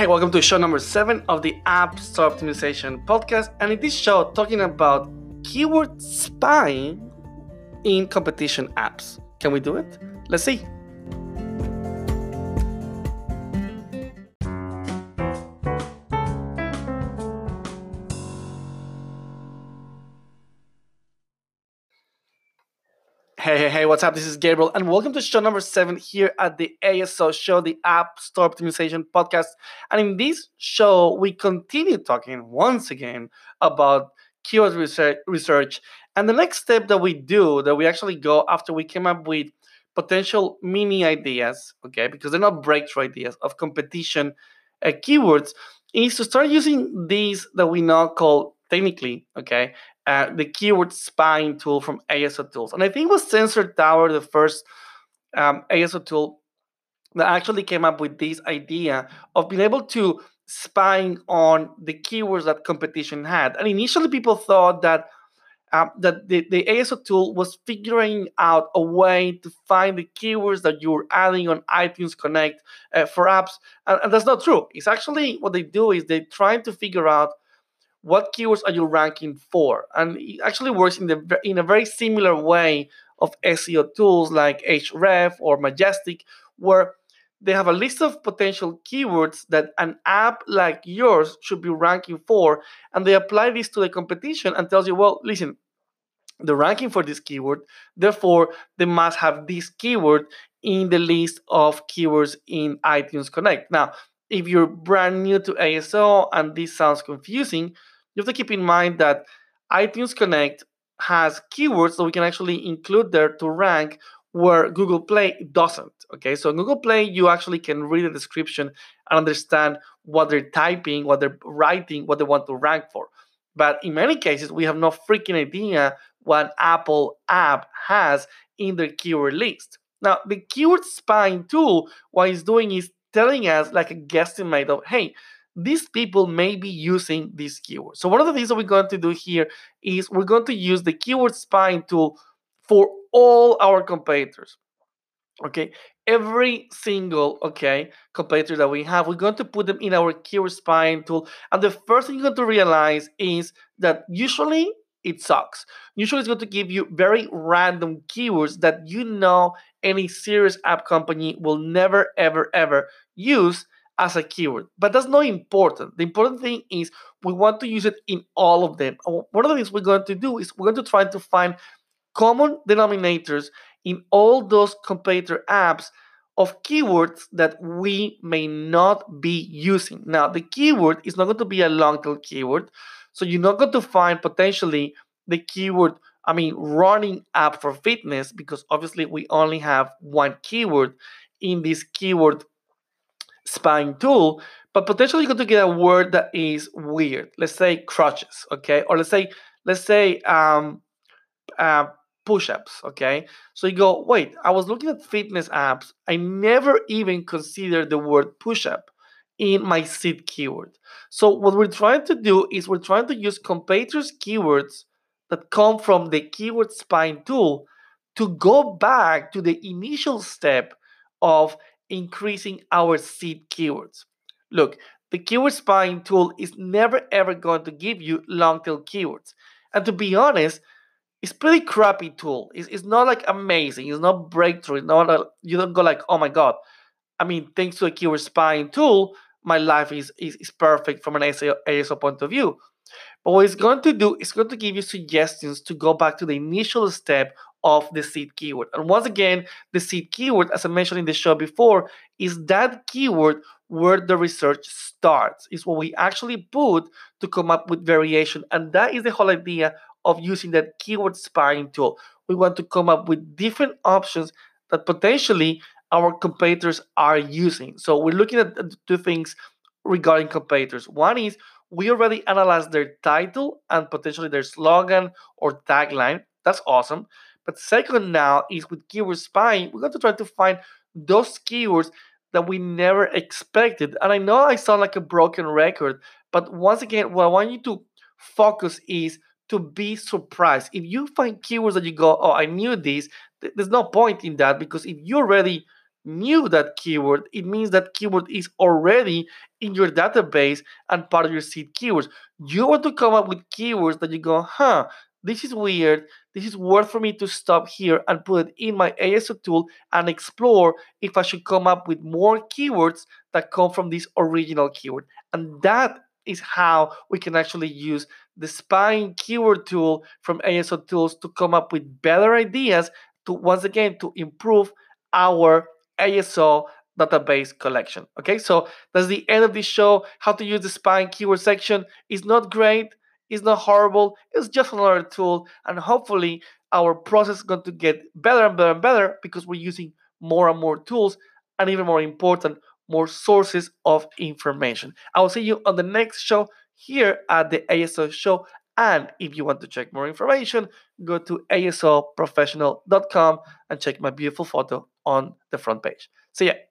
Hey, welcome to show number seven of the App Store Optimization podcast. And in this show, talking about keyword spying in competition apps. Can we do it? Let's see. Hey, hey, hey, what's up? This is Gabriel, and welcome to show number seven here at the ASO show, the App Store Optimization Podcast. And in this show, we continue talking once again about keyword research. And the next step that we do, that we actually go after we came up with potential mini ideas, okay, because they're not breakthrough ideas of competition uh, keywords, is to start using these that we now call technically, okay, uh, the keyword spying tool from ASO Tools. And I think was Sensor Tower, the first um, ASO tool that actually came up with this idea of being able to spying on the keywords that competition had. And initially, people thought that um, that the, the ASO tool was figuring out a way to find the keywords that you're adding on iTunes Connect uh, for apps. And, and, that's not true. It's actually what they do is they're trying to figure out what keywords are you ranking for? And it actually works in the in a very similar way of SEO tools like Ahrefs or Majestic, where they have a list of potential keywords that an app like yours should be ranking for, and they apply this to the competition and tells you, well, listen, the ranking for this keyword, therefore they must have this keyword in the list of keywords in iTunes Connect. Now, if you're brand new to ASO and this sounds confusing, you have to keep in mind that iTunes Connect has keywords that we can actually include there to rank where Google Play doesn't. Okay, so Google Play, you actually can read the description and understand what they're typing, what they're writing, what they want to rank for. But in many cases, we have no freaking idea what Apple app has in their keyword list. Now, the keyword spying tool, what it's doing is telling us like a guesstimate of, hey, these people may be using these keywords. So one of the things that we're going to do here is we're going to use the keyword spying tool for all our competitors. Okay, every single okay competitor that we have, we're going to put them in our keyword spying tool. And the first thing you're going to realize is that usually it sucks. Usually it's going to give you very random keywords that you know any serious app company will never, ever, ever use as a keyword. But that's not important. The important thing is we want to use it in all of them. One of the things we're going to do is we're going to try to find common denominators in all those competitor apps of keywords that we may not be using. Now, the keyword is not going to be a long tail keyword. So you're not going to find potentially the keyword, I mean, running app for fitness, because obviously we only have one keyword in this keyword spying tool, but potentially going to get a word that is weird. Let's say crutches, okay? Or let's say, let's say um, uh, push-ups, okay? So you go, wait, I was looking at fitness apps. I never even considered the word push-up in my seed keyword. So what we're trying to do is we're trying to use competitors' keywords that come from the keyword spying tool to go back to the initial step of increasing our seed keywords. Look, the keyword spying tool is never ever going to give you long tail keywords. And to be honest, it's pretty crappy tool. It's, it's not like amazing. It's not breakthrough. It's not a, you don't go like, oh my god. I mean, thanks to a keyword spying tool, my life is, is, is perfect from an ASO, ASO point of view. But what it's going to do is going to give you suggestions to go back to the initial step of the seed keyword. And once again, the seed keyword, as I mentioned in the show before, is that keyword where the research starts. Is what we actually put to come up with variation. And that is the whole idea of using that keyword spying tool. We want to come up with different options that potentially our competitors are using. So we're looking at two things regarding competitors. One is we already analyzed their title and potentially their slogan or tagline. That's awesome. But second now is with keyword spying, we're going to try to find those keywords that we never expected. And I know I sound like a broken record, but once again, what I want you to focus is to be surprised. If you find keywords that you go, oh, I knew this, th- there's no point in that because if you already knew that keyword, it means that keyword is already in your database and part of your seed keywords. You want to come up with keywords that you go, huh, this is weird. This is worth for me to stop here and put it in my ASO tool and explore if I should come up with more keywords that come from this original keyword. And that is how we can actually use the spying keyword tool from ASO tools to come up with better ideas to once again to improve our ASO database collection. Okay, so that's the end of this show. How to use the spying keyword section is not great, it's not horrible, it's just another tool, and hopefully our process is going to get better and better and better because we're using more and more tools, and even more important, more sources of information. I will see you on the next show here at the ASO show. And if you want to check more information, go to asoprofessional.com and check my beautiful photo on the front page. See ya.